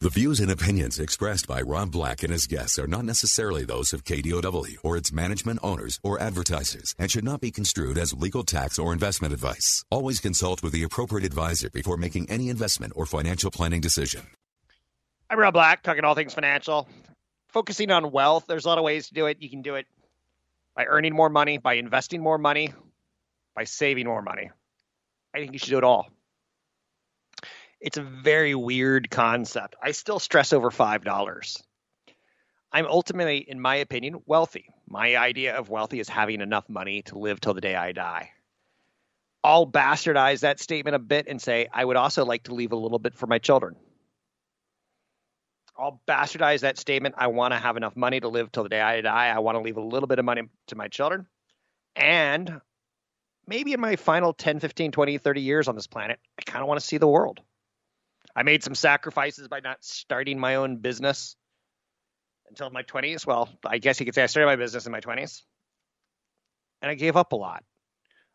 The views and opinions expressed by Rob Black and his guests are not necessarily those of KDOW or its management owners or advertisers and should not be construed as legal tax or investment advice. Always consult with the appropriate advisor before making any investment or financial planning decision. I'm Rob Black, talking all things financial. Focusing on wealth, there's a lot of ways to do it. You can do it by earning more money, by investing more money, by saving more money. I think you should do it all. It's a very weird concept. I still stress over $5. I'm ultimately, in my opinion, wealthy. My idea of wealthy is having enough money to live till the day I die. I'll bastardize that statement a bit and say I would also like to leave a little bit for my children. I'll bastardize that statement. I want to have enough money to live till the day I die. I want to leave a little bit of money to my children. And maybe in my final 10, 15, 20, 30 years on this planet, I kind of want to see the world. I made some sacrifices by not starting my own business until my 20s. Well, I guess you could say I started my business in my 20s. And I gave up a lot.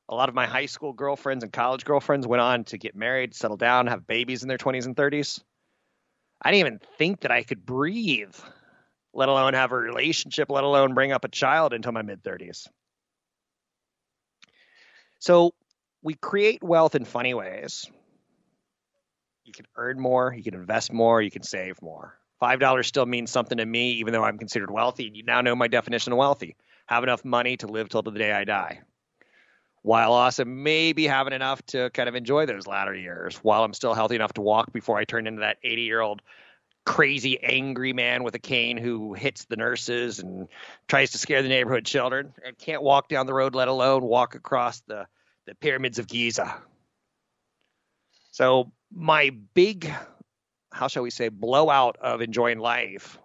A lot of my high school girlfriends and college girlfriends went on to get married, settle down, have babies in their 20s and 30s. I didn't even think that I could breathe, let alone have a relationship, let alone bring up a child until my mid 30s. So we create wealth in funny ways you can earn more, you can invest more, you can save more. Five dollars still means something to me, even though I'm considered wealthy. You now know my definition of wealthy: have enough money to live till the day I die, while also maybe having enough to kind of enjoy those latter years, while I'm still healthy enough to walk before I turn into that 80 year old crazy angry man with a cane who hits the nurses and tries to scare the neighborhood children and can't walk down the road, let alone walk across the the pyramids of Giza. So my big, how shall we say, blowout of enjoying life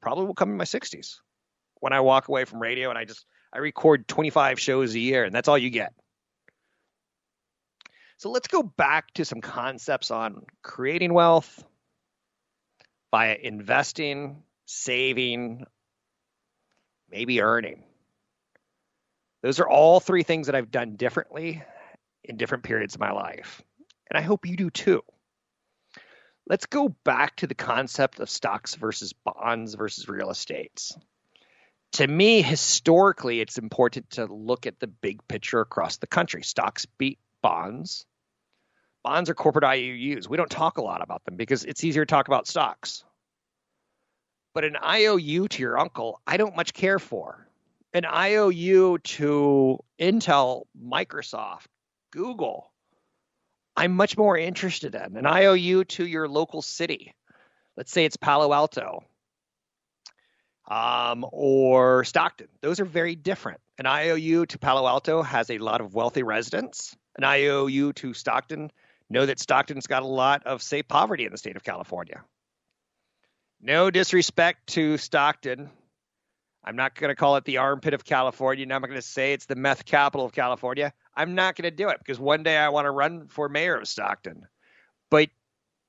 probably will come in my 60s when I walk away from radio and I just I record 25 shows a year and that's all you get. So let's go back to some concepts on creating wealth via investing, saving, maybe earning. Those are all three things that I've done differently in different periods of my life and I hope you do too. Let's go back to the concept of stocks versus bonds versus real estates. To me, historically, it's important to look at the big picture across the country. Stocks beat bonds. Bonds are corporate IOUs. We don't talk a lot about them because it's easier to talk about stocks. But an IOU to your uncle, I don't much care for. An IOU to Intel, Microsoft, Google, I'm much more interested in an IOU to your local city. Let's say it's Palo Alto um, or Stockton. Those are very different. An IOU to Palo Alto has a lot of wealthy residents. An IOU to Stockton know that Stockton's got a lot of, say, poverty in the state of California. No disrespect to Stockton. I'm not going to call it the armpit of California. I'm not going to say it's the meth capital of California. I'm not going to do it because one day I want to run for mayor of Stockton. But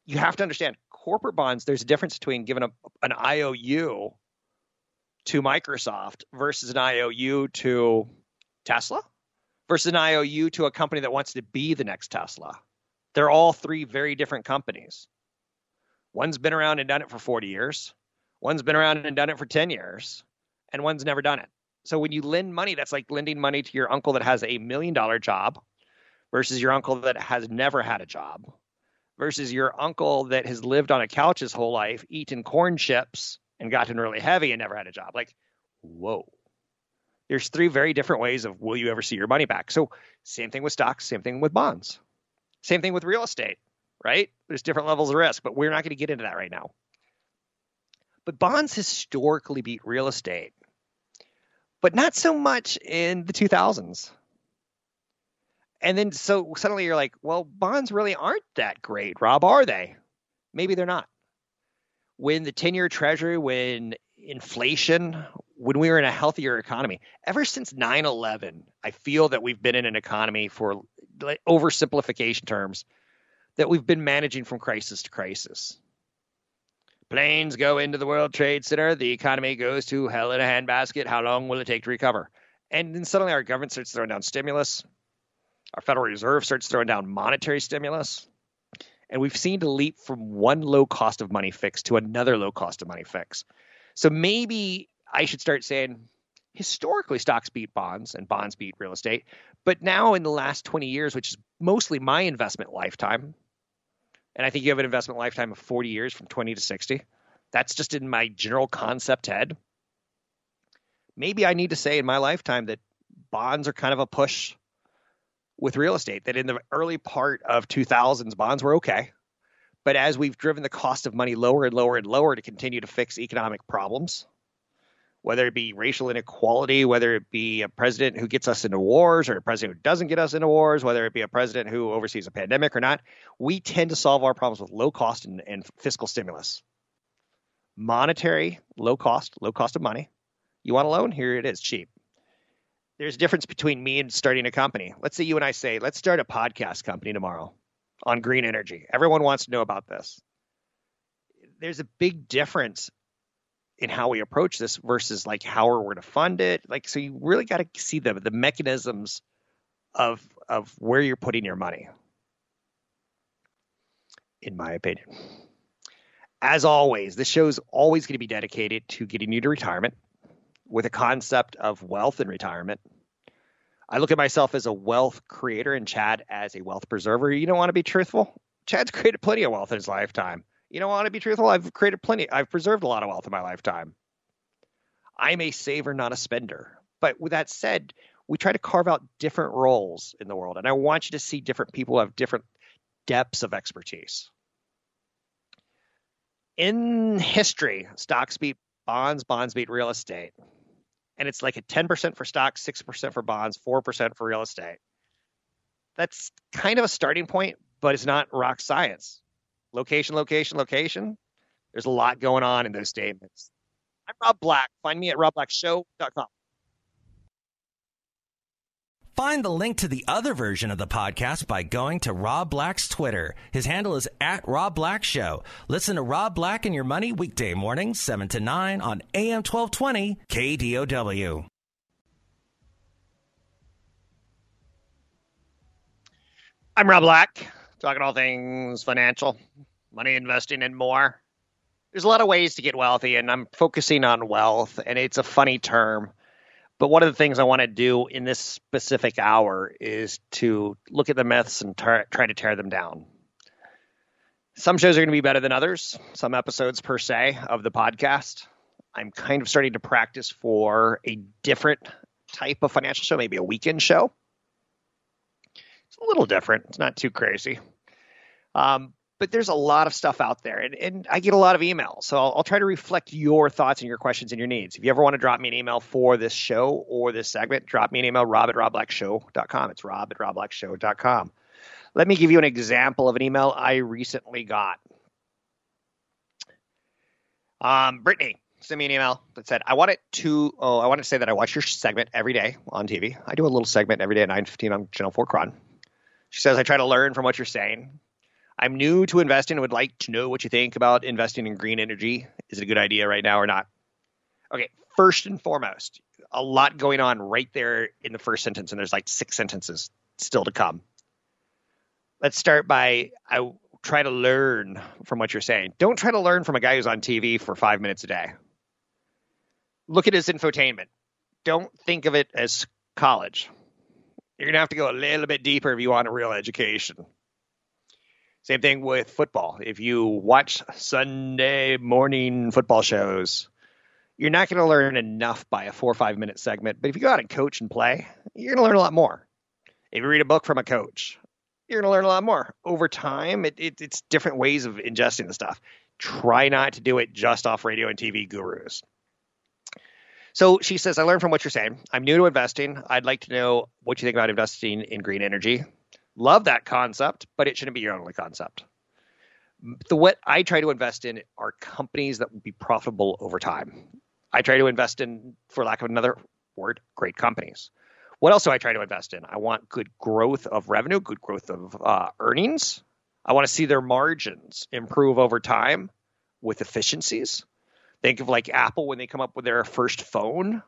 you have to understand corporate bonds, there's a difference between giving a, an IOU to Microsoft versus an IOU to Tesla versus an IOU to a company that wants to be the next Tesla. They're all three very different companies. One's been around and done it for 40 years, one's been around and done it for 10 years, and one's never done it. So when you lend money, that's like lending money to your uncle that has a million dollar job versus your uncle that has never had a job versus your uncle that has lived on a couch his whole life, eaten corn chips and gotten really heavy and never had a job. Like, whoa. There's three very different ways of will you ever see your money back. So same thing with stocks, same thing with bonds. Same thing with real estate, right? There's different levels of risk, but we're not going to get into that right now. But bonds historically beat real estate but not so much in the 2000s. And then so suddenly you're like, well, bonds really aren't that great, Rob, are they? Maybe they're not. when the 10 year treasury, when inflation, when we were in a healthier economy, ever since 9 11, I feel that we've been in an economy for oversimplification terms that we've been managing from crisis to crisis. Planes go into the World Trade Center, the economy goes to hell in a handbasket. How long will it take to recover? And then suddenly our government starts throwing down stimulus. Our Federal Reserve starts throwing down monetary stimulus. And we've seen a leap from one low cost of money fix to another low cost of money fix. So maybe I should start saying historically stocks beat bonds and bonds beat real estate. But now in the last 20 years, which is mostly my investment lifetime, and I think you have an investment lifetime of 40 years from 20 to 60. That's just in my general concept head. Maybe I need to say in my lifetime that bonds are kind of a push with real estate, that in the early part of 2000s, bonds were okay. But as we've driven the cost of money lower and lower and lower to continue to fix economic problems, whether it be racial inequality, whether it be a president who gets us into wars or a president who doesn't get us into wars, whether it be a president who oversees a pandemic or not, we tend to solve our problems with low cost and, and fiscal stimulus. Monetary, low cost, low cost of money. You want a loan? Here it is, cheap. There's a difference between me and starting a company. Let's say you and I say, let's start a podcast company tomorrow on green energy. Everyone wants to know about this. There's a big difference in how we approach this versus like how we're going to fund it. Like, so you really got to see the the mechanisms of of where you're putting your money. In my opinion, as always, this show is always going to be dedicated to getting you to retirement with a concept of wealth and retirement. I look at myself as a wealth creator and Chad as a wealth preserver. You don't want to be truthful. Chad's created plenty of wealth in his lifetime you know, I want to be truthful. I've created plenty. I've preserved a lot of wealth in my lifetime. I'm a saver, not a spender. But with that said, we try to carve out different roles in the world, and I want you to see different people have different depths of expertise. In history, stocks beat bonds, bonds beat real estate. And it's like a 10% for stocks, 6% for bonds, 4% for real estate. That's kind of a starting point, but it's not rock science location, location, location. There's a lot going on in those statements. I'm Rob Black. Find me at robblackshow.com. Find the link to the other version of the podcast by going to Rob Black's Twitter. His handle is at Rob Black Show. Listen to Rob Black and Your Money weekday mornings, 7 to 9 on AM 1220 KDOW. I'm Rob Black talking all things financial, money investing, and more. There's a lot of ways to get wealthy, and I'm focusing on wealth, and it's a funny term. But one of the things I want to do in this specific hour is to look at the myths and tar- try to tear them down. Some shows are going to be better than others, some episodes per se of the podcast. I'm kind of starting to practice for a different type of financial show, maybe a weekend show. It's a little different. It's not too crazy. Um, but there's a lot of stuff out there, and, and I get a lot of emails. So I'll, I'll, try to reflect your thoughts and your questions and your needs. If you ever want to drop me an email for this show or this segment, drop me an email, rob at robblackshow.com. It's rob at robblackshow.com. Let me give you an example of an email I recently got. Um, Brittany sent me an email that said, I want it to, oh, I want to say that I watch your segment every day on TV. I do a little segment every day at 9.15 on Channel 4 KRON. She says, I try to learn from what you're saying. I'm new to investing and would like to know what you think about investing in green energy. Is it a good idea right now or not? Okay, first and foremost, a lot going on right there in the first sentence, and there's like six sentences still to come. Let's start by I try to learn from what you're saying. Don't try to learn from a guy who's on TV for five minutes a day. Look at his infotainment. Don't think of it as college. You're going to have to go a little bit deeper if you want a real education. Same thing with football. If you watch Sunday morning football shows, you're not going to learn enough by a four or five minute segment. But if you go out and coach and play, you're going to learn a lot more. If you read a book from a coach, you're going to learn a lot more. Over time, it, it, it's different ways of ingesting the stuff. Try not to do it just off radio and TV gurus. So she says, I learned from what you're saying. I'm new to investing. I'd like to know what you think about investing in green energy. Love that concept, but it shouldn't be your only concept. The what I try to invest in are companies that will be profitable over time. I try to invest in, for lack of another word, great companies. What else do I try to invest in? I want good growth of revenue, good growth of uh, earnings. I want to see their margins improve over time with efficiencies. Think of like Apple when they come up with their first phone.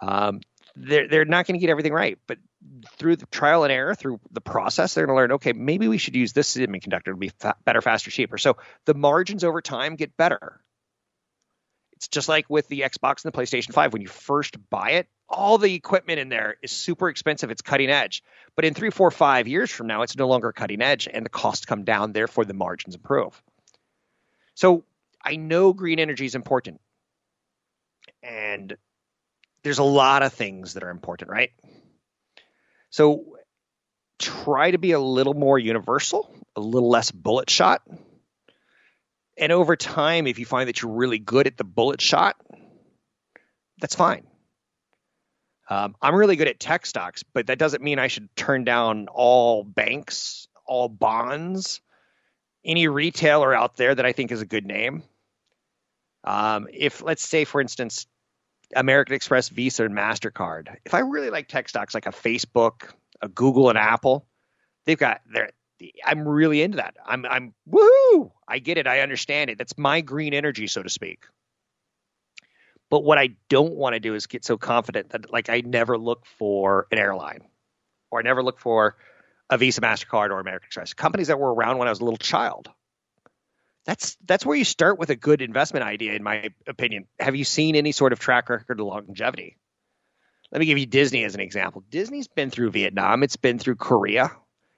Um, they're they're not going to get everything right, but through the trial and error, through the process, they're going to learn. Okay, maybe we should use this semiconductor to be fa- better, faster, cheaper. So the margins over time get better. It's just like with the Xbox and the PlayStation 5. When you first buy it, all the equipment in there is super expensive. It's cutting edge. But in three, four, five years from now, it's no longer cutting edge and the costs come down. Therefore, the margins improve. So I know green energy is important. And there's a lot of things that are important, right? So try to be a little more universal, a little less bullet shot. And over time, if you find that you're really good at the bullet shot, that's fine. Um, I'm really good at tech stocks, but that doesn't mean I should turn down all banks, all bonds, any retailer out there that I think is a good name. Um, if, let's say, for instance, American Express, Visa, and MasterCard, if I really like tech stocks like a Facebook, a Google, and Apple, they've got their I'm really into that. I'm I'm woohoo! I get it. I understand it. That's my green energy, so to speak. But what I don't want to do is get so confident that like I never look for an airline or I never look for a Visa, MasterCard, or American Express. Companies that were around when I was a little child. That's that's where you start with a good investment idea, in my opinion. Have you seen any sort of track record of longevity? Let me give you Disney as an example. Disney's been through Vietnam, it's been through Korea,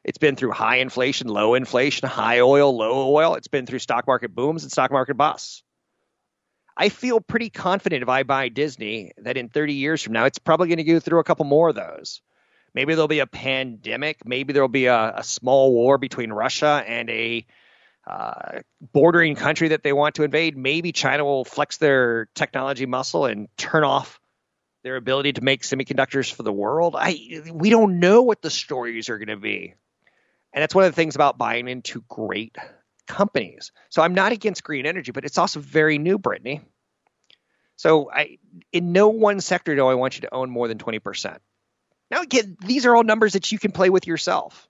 it's been through high inflation, low inflation, high oil, low oil. It's been through stock market booms and stock market busts. I feel pretty confident if I buy Disney that in 30 years from now, it's probably going to go through a couple more of those. Maybe there'll be a pandemic. Maybe there'll be a, a small war between Russia and a uh, bordering country that they want to invade. Maybe China will flex their technology muscle and turn off their ability to make semiconductors for the world. I we don't know what the stories are going to be, and that's one of the things about buying into great companies. So I'm not against green energy, but it's also very new, Brittany. So I, in no one sector do I want you to own more than 20%. Now, again, these are all numbers that you can play with yourself.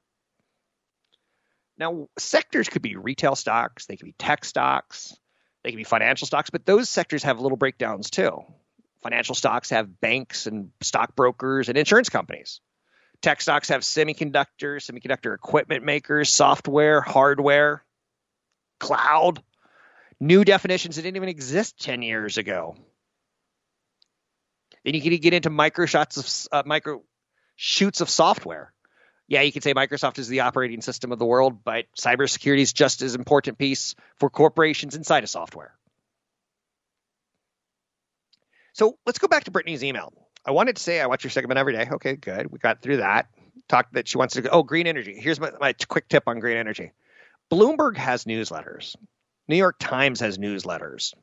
Now, sectors could be retail stocks, they could be tech stocks, they could be financial stocks, but those sectors have little breakdowns too. Financial stocks have banks and stockbrokers and insurance companies. Tech stocks have semiconductors, semiconductor equipment makers, software, hardware, cloud, new definitions that didn't even exist 10 years ago. Then you can get into micro shots of uh, micro shoots of software. Yeah, you could say Microsoft is the operating system of the world, but cybersecurity is just as important piece for corporations inside of software. So let's go back to Brittany's email. I wanted to say I watch your segment every day. Okay, good. We got through that. Talked that she wants to go. Oh, green energy. Here's my, my quick tip on green energy. Bloomberg has newsletters. New York Times has newsletters.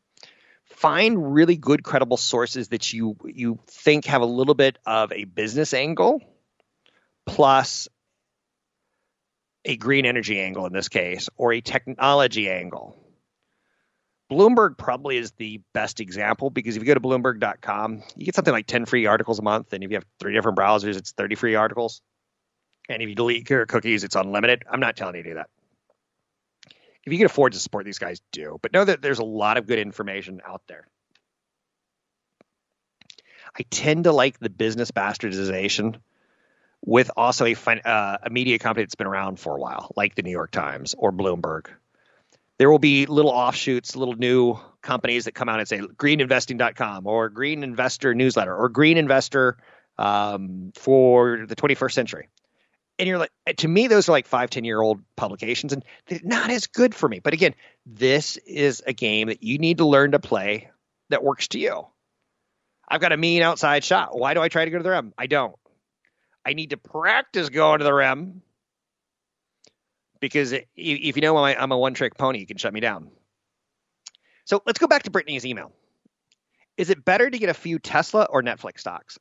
Find really good, credible sources that you you think have a little bit of a business angle, plus a green energy angle in this case, or a technology angle. Bloomberg probably is the best example because if you go to bloomberg.com, you get something like 10 free articles a month. And if you have three different browsers, it's 30 free articles. And if you delete your cookies, it's unlimited. I'm not telling you to do that if you can afford to support these guys, do. But know that there's a lot of good information out there. I tend to like the business bastardization with also a, uh, a media company that's been around for a while, like the New York Times or Bloomberg. There will be little offshoots, little new companies that come out and say greeninvesting.com or Green Investor Newsletter or Green Investor um, for the 21st century. And you're like to me those are like five ten year old publications and they're not as good for me. But again this is a game that you need to learn to play that works to you. I've got a mean outside shot. Why do i try to go to the rim? I don't i need to practice going to the rim because if you know i'm a one trick pony you can shut me down so let's go back to brittany's email is it better to get a few tesla or netflix stocks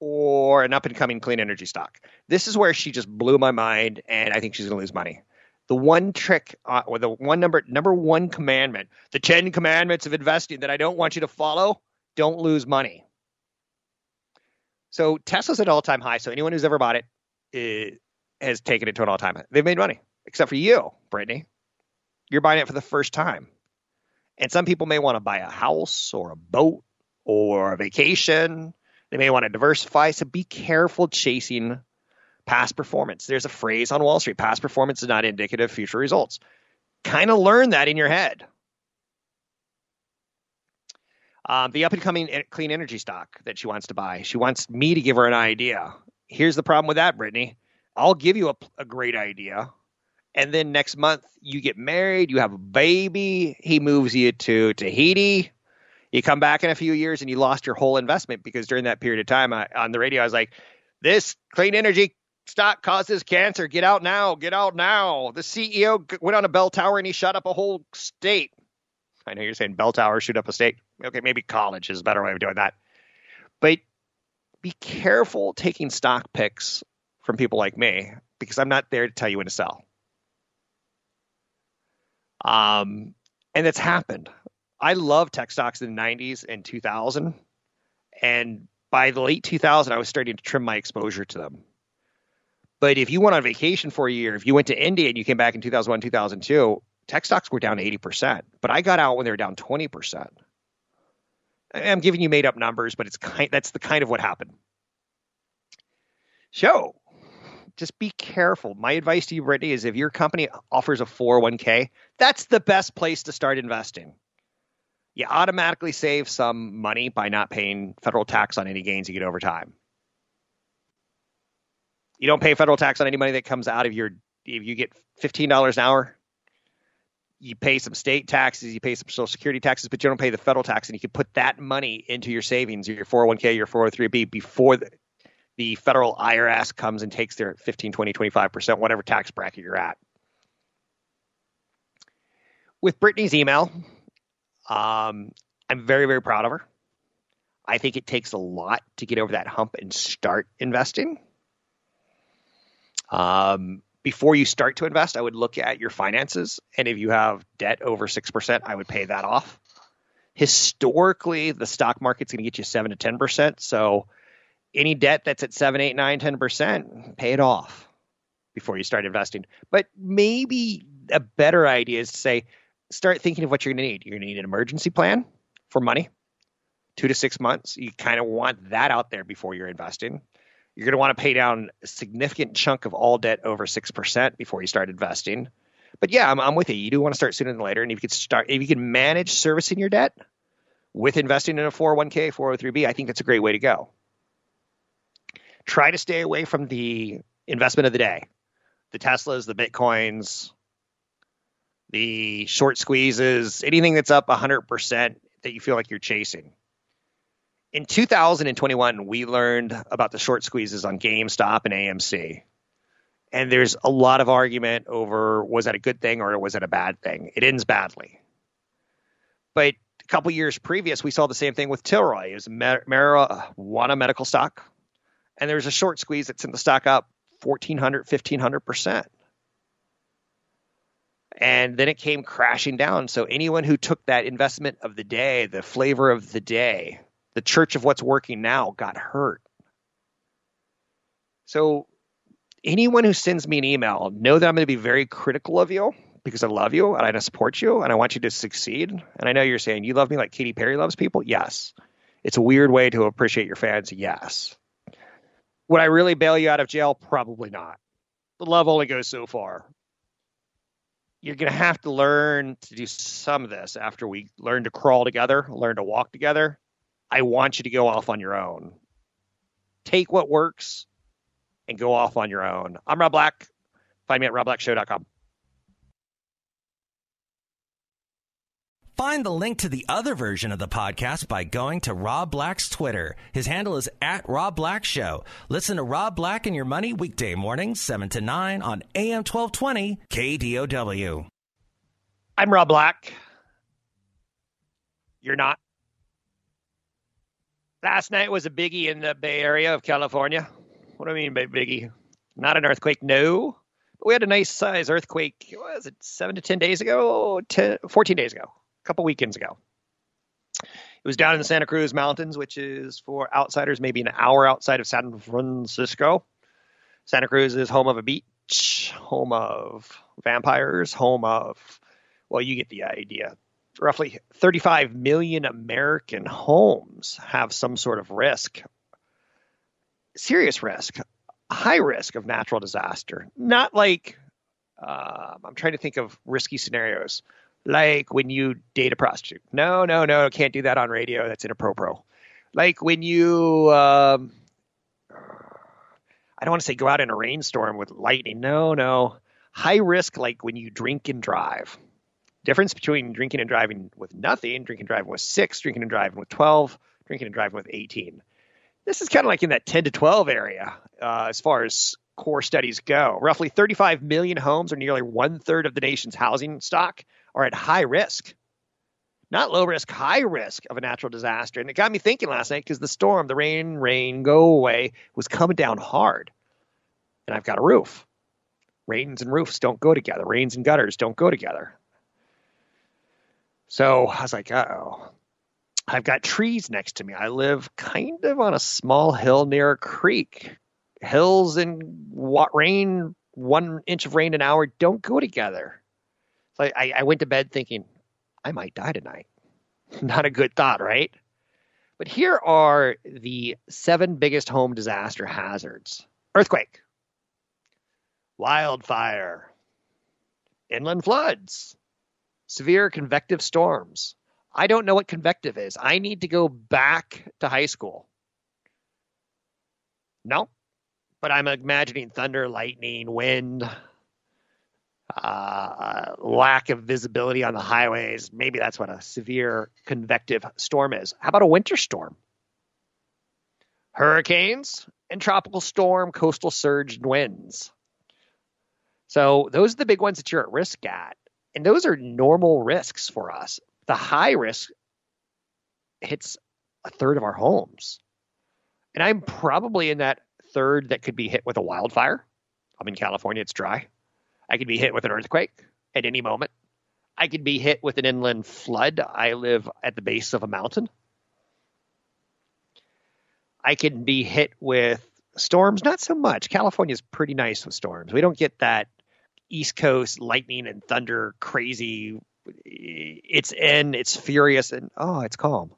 or an up and coming clean energy stock. This is where she just blew my mind, and I think she's going to lose money. The one trick, uh, or the one number number one commandment, the ten commandments of investing that I don't want you to follow: don't lose money. So Tesla's at all time high. So anyone who's ever bought it, it has taken it to an all time high. They've made money, except for you, Brittany. You're buying it for the first time. And some people may want to buy a house or a boat or a vacation. They may want to diversify. So be careful chasing past performance. There's a phrase on Wall Street past performance is not indicative of future results. Kind of learn that in your head. Um, the up and coming clean energy stock that she wants to buy. She wants me to give her an idea. Here's the problem with that, Brittany. I'll give you a, a great idea. And then next month you get married, you have a baby, he moves you to Tahiti. You come back in a few years and you lost your whole investment because during that period of time I, on the radio, I was like, this clean energy stock causes cancer. Get out now. Get out now. The CEO went on a bell tower and he shot up a whole state. I know you're saying bell tower shoot up a state. Okay, maybe college is a better way of doing that. But be careful taking stock picks from people like me because I'm not there to tell you when to sell. Um, and it's happened. I love tech stocks in the 90s and 2000. And by the late 2000, I was starting to trim my exposure to them. But if you went on vacation for a year, if you went to India and you came back in 2001, 2002, tech stocks were down 80%. But I got out when they were down 20%. I'm giving you made up numbers, but it's kind that's the kind of what happened. So just be careful. My advice to you, Brittany, is if your company offers a 401k, that's the best place to start investing. You automatically save some money by not paying federal tax on any gains you get over time. You don't pay federal tax on any money that comes out of your if you get $15 an hour, you pay some state taxes, you pay some social security taxes, but you don't pay the federal tax, and you can put that money into your savings, your 401k, your 403b before the, the federal IRS comes and takes their 15, 20, 25%, whatever tax bracket you're at. With Brittany's email, um, I'm very, very proud of her. I think it takes a lot to get over that hump and start investing. Um, before you start to invest, I would look at your finances. And if you have debt over 6%, I would pay that off. Historically, the stock market's going to get you 7 to 10%. So any debt that's at 7, 8, 9, 10%, pay it off before you start investing. But maybe a better idea is to say, start thinking of what you're going to need. You're going to need an emergency plan for money, two to six months. You kind of want that out there before you're investing. You're going to want to pay down a significant chunk of all debt over 6% before you start investing. But yeah, I'm, I'm with you. You do want to start sooner than later. And if you could start, if you can manage servicing your debt with investing in a 401k, 403b, I think that's a great way to go. Try to stay away from the investment of the day, the Teslas, the Bitcoins, the short squeezes, anything that's up 100% that you feel like you're chasing. In 2021, we learned about the short squeezes on GameStop and AMC. And there's a lot of argument over was that a good thing or was it a bad thing? It ends badly. But a couple years previous, we saw the same thing with Tilray. It was marijuana medical stock. And there's a short squeeze that sent the stock up 1,400, 1,500%. And then it came crashing down. So anyone who took that investment of the day, the flavor of the day, the church of what's working now got hurt. So anyone who sends me an email, know that I'm going to be very critical of you because I love you and I support you and I want you to succeed. And I know you're saying you love me like Katy Perry loves people. Yes. It's a weird way to appreciate your fans. Yes. Would I really bail you out of jail? Probably not. The love only goes so far you're going to have to learn to do some of this after we learn to crawl together, learn to walk together. I want you to go off on your own. Take what works and go off on your own. I'm Rob Black. Find me at robblackshow.com. Find the link to the other version of the podcast by going to Rob Black's Twitter. His handle is at Rob Black Show. Listen to Rob Black and Your Money weekday mornings, 7 to 9 on AM 1220 KDOW. I'm Rob Black. You're not. Last night was a biggie in the Bay Area of California. What do I mean by biggie? Not an earthquake, no, But we had a nice size earthquake. Was it seven to ten days ago? 10, 14 days ago, a couple weekends ago. It was down in the Santa Cruz Mountains, which is for outsiders maybe an hour outside of San Francisco. Santa Cruz is home of a beach, home of vampires, home of, well, you get the idea. Roughly 35 million American homes have some sort of risk, serious risk, high risk of natural disaster. Not like, uh, I'm trying to think of risky scenarios like when you date a prostitute. No, no, no, can't do that on radio. That's inappropriate. Like when you, um, I don't want to say go out in a rainstorm with lightning. No, no. High risk, like when you drink and drive. Difference between drinking and driving with nothing, drinking and driving with six, drinking and driving with 12, drinking and driving with 18. This is kind of like in that 10 to 12 area uh, as far as core studies go. Roughly 35 million homes, or nearly one third of the nation's housing stock, are at high risk. Not low risk, high risk of a natural disaster. And it got me thinking last night because the storm, the rain, rain, go away, was coming down hard. And I've got a roof. Rains and roofs don't go together. Rains and gutters don't go together. So I was like, oh. I've got trees next to me. I live kind of on a small hill near a creek. Hills and rain, one inch of rain an hour don't go together. So I, I went to bed thinking, I might die tonight. Not a good thought, right? But here are the seven biggest home disaster hazards earthquake, wildfire, inland floods, severe convective storms. I don't know what convective is. I need to go back to high school. No, but I'm imagining thunder, lightning, wind, uh, lack of visibility on the highways. Maybe that's what a severe convective storm is. How about a winter storm? Hurricanes and tropical storm, coastal surge winds. So those are the big ones that you're at risk at. And those are normal risks for us. The high risk hits a third of our homes. And I'm probably in that third that could be hit with a wildfire. I'm in California, it's dry. I could be hit with an earthquake at any moment. I could be hit with an inland flood. I live at the base of a mountain. I can be hit with storms, not so much. California is pretty nice with storms. We don't get that East Coast lightning and thunder crazy. It's in, it's furious, and oh, it's calm.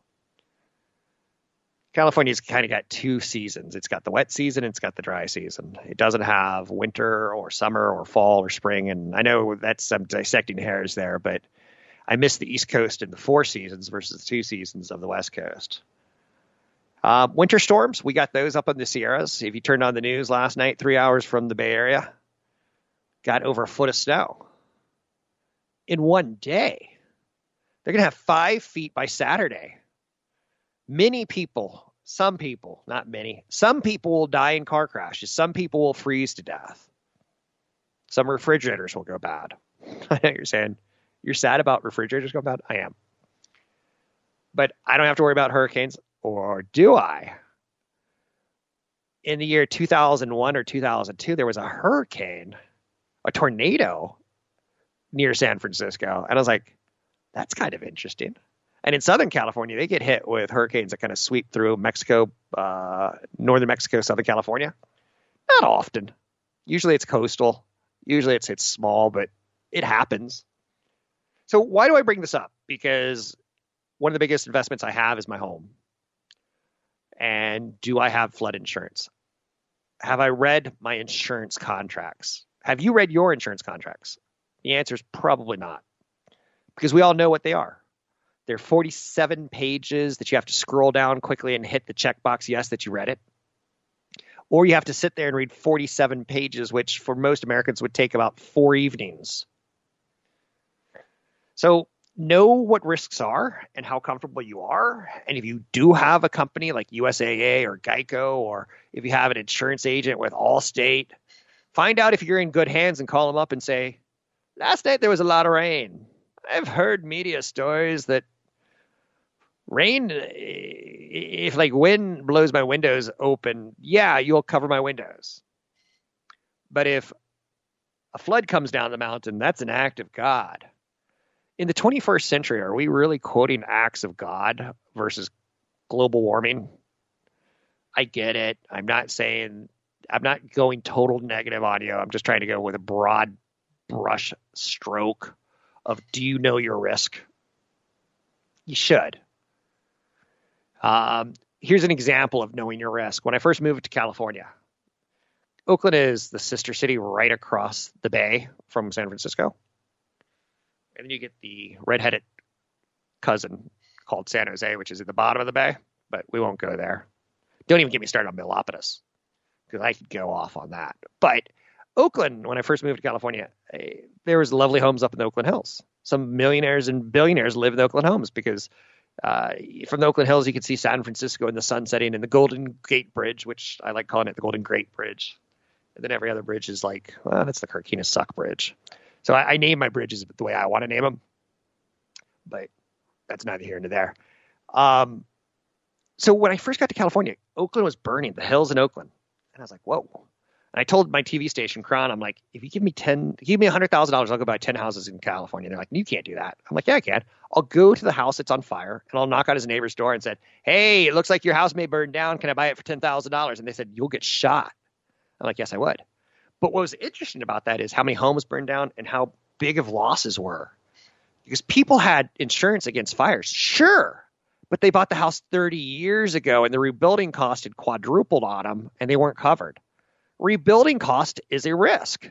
California's kind of got two seasons. It's got the wet season, it's got the dry season. It doesn't have winter or summer or fall or spring. And I know that's some dissecting hairs there, but I miss the East Coast and the four seasons versus the two seasons of the West Coast. Uh, winter storms, we got those up in the Sierras. If you turned on the news last night, three hours from the Bay Area, got over a foot of snow in one day. They're going to have five feet by Saturday many people, some people, not many, some people will die in car crashes. Some people will freeze to death. Some refrigerators will go bad. I know you're saying you're sad about refrigerators going bad. I am. But I don't have to worry about hurricanes, or do I? In the year 2001 or 2002, there was a hurricane, a tornado near San Francisco. And I was like, that's kind of interesting. And in Southern California, they get hit with hurricanes that kind of sweep through Mexico, uh, northern Mexico, Southern California. Not often. Usually it's coastal. Usually it's it's small, but it happens. So why do I bring this up? Because one of the biggest investments I have is my home. And do I have flood insurance? Have I read my insurance contracts? Have you read your insurance contracts? The answer is probably not. Because we all know what they are. There are 47 pages that you have to scroll down quickly and hit the checkbox yes that you read it. Or you have to sit there and read 47 pages, which for most Americans would take about four evenings. So know what risks are and how comfortable you are. And if you do have a company like USAA or Geico, or if you have an insurance agent with Allstate, find out if you're in good hands and call them up and say, Last night there was a lot of rain. I've heard media stories that rain if like wind blows my windows open yeah you'll cover my windows but if a flood comes down the mountain, that's an act of God. In the 21st century, are we really quoting acts of God versus global warming? I get it. I'm not saying, I'm not going total negative on you. I'm just trying to go with a broad brush stroke of do you know your risk? You should. Um, here's an example of knowing your risk. When I first moved to California, Oakland is the sister city right across the bay from San Francisco. And then you get the redheaded cousin called San Jose, which is at the bottom of the bay, but we won't go there. Don't even get me started on Milpitas because I could go off on that. But Oakland, when I first moved to California, eh, there was lovely homes up in the Oakland Hills. Some millionaires and billionaires live in the Oakland homes because uh, from the Oakland Hills you can see San Francisco and the sun setting and the Golden Gate Bridge, which I like calling it the Golden Gate Bridge. And then every other bridge is like, well, that's the Carquinez Suck Bridge. So I, I name my bridges the way I want to name them, but that's neither here nor there. Um, so when I first got to California, Oakland was burning, the hills in Oakland, and I was like, whoa. And I told my TV station, KRON, I'm like, if you give me ten, give me hundred thousand dollars, I'll go buy ten houses in California. And they're like, you can't do that. I'm like, yeah, I can. I'll go to the house that's on fire and I'll knock on his neighbor's door and said, hey, it looks like your house may burn down. Can I buy it for ten thousand dollars? And they said, you'll get shot. I'm like, yes, I would. But what was interesting about that is how many homes burned down and how big of losses were. Because people had insurance against fires, sure, but they bought the house 30 years ago and the rebuilding cost had quadrupled on them and they weren't covered. Rebuilding cost is a risk.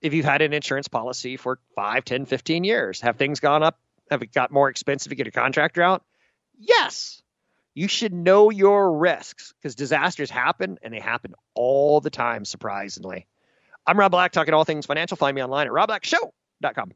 If you've had an insurance policy for 5, 10, 15 years, have things gone up? Have it got more expensive to get a contractor out? Yes. You should know your risks because disasters happen and they happen all the time, surprisingly. I'm Rob Black, talking all things financial. Find me online at robblackshow.com.